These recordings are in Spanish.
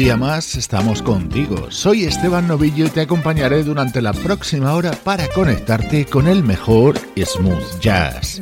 Día más estamos contigo. Soy Esteban Novillo y te acompañaré durante la próxima hora para conectarte con el mejor smooth jazz.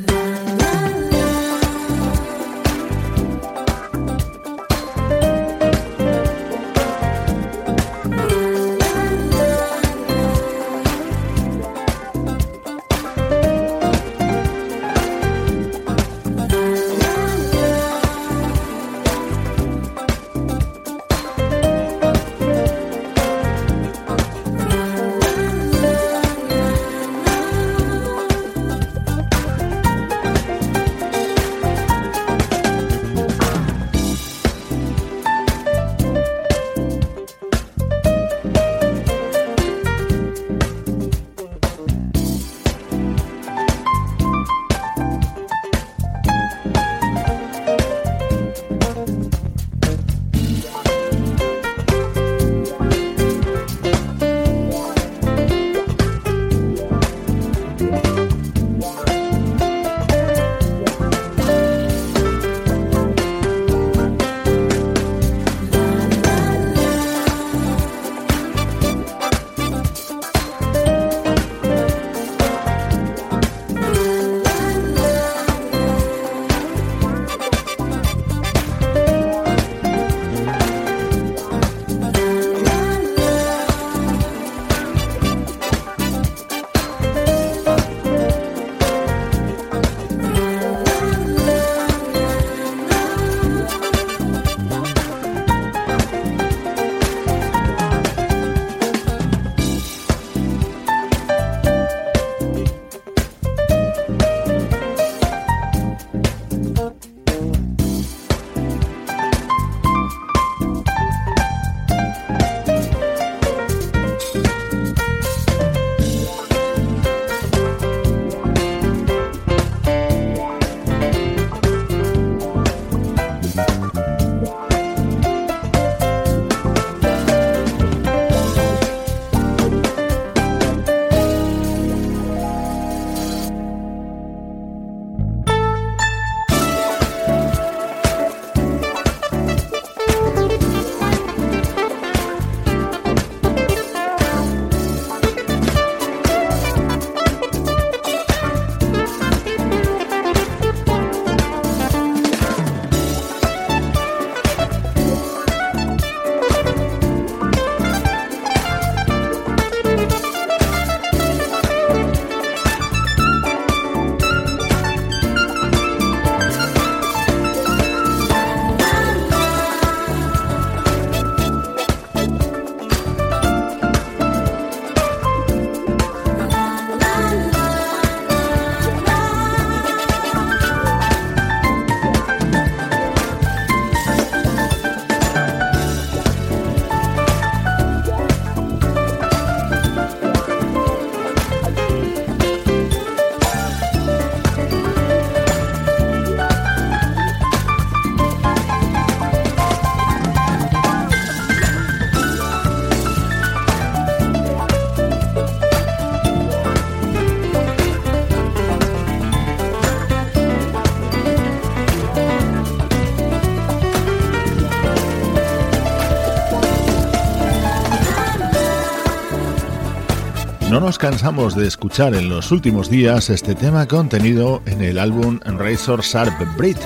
No nos cansamos de escuchar en los últimos días este tema contenido en el álbum Razor Sharp Brit,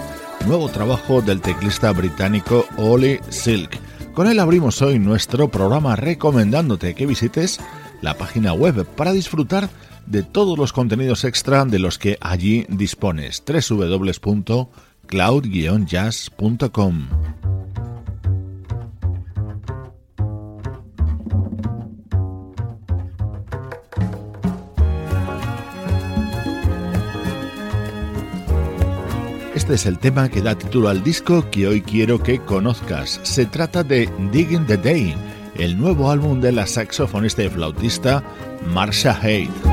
nuevo trabajo del teclista británico Ollie Silk. Con él abrimos hoy nuestro programa recomendándote que visites la página web para disfrutar de todos los contenidos extra de los que allí dispones www.cloud-jazz.com. Este es el tema que da título al disco que hoy quiero que conozcas. Se trata de Digging the Day, el nuevo álbum de la saxofonista y flautista Marsha Haidt.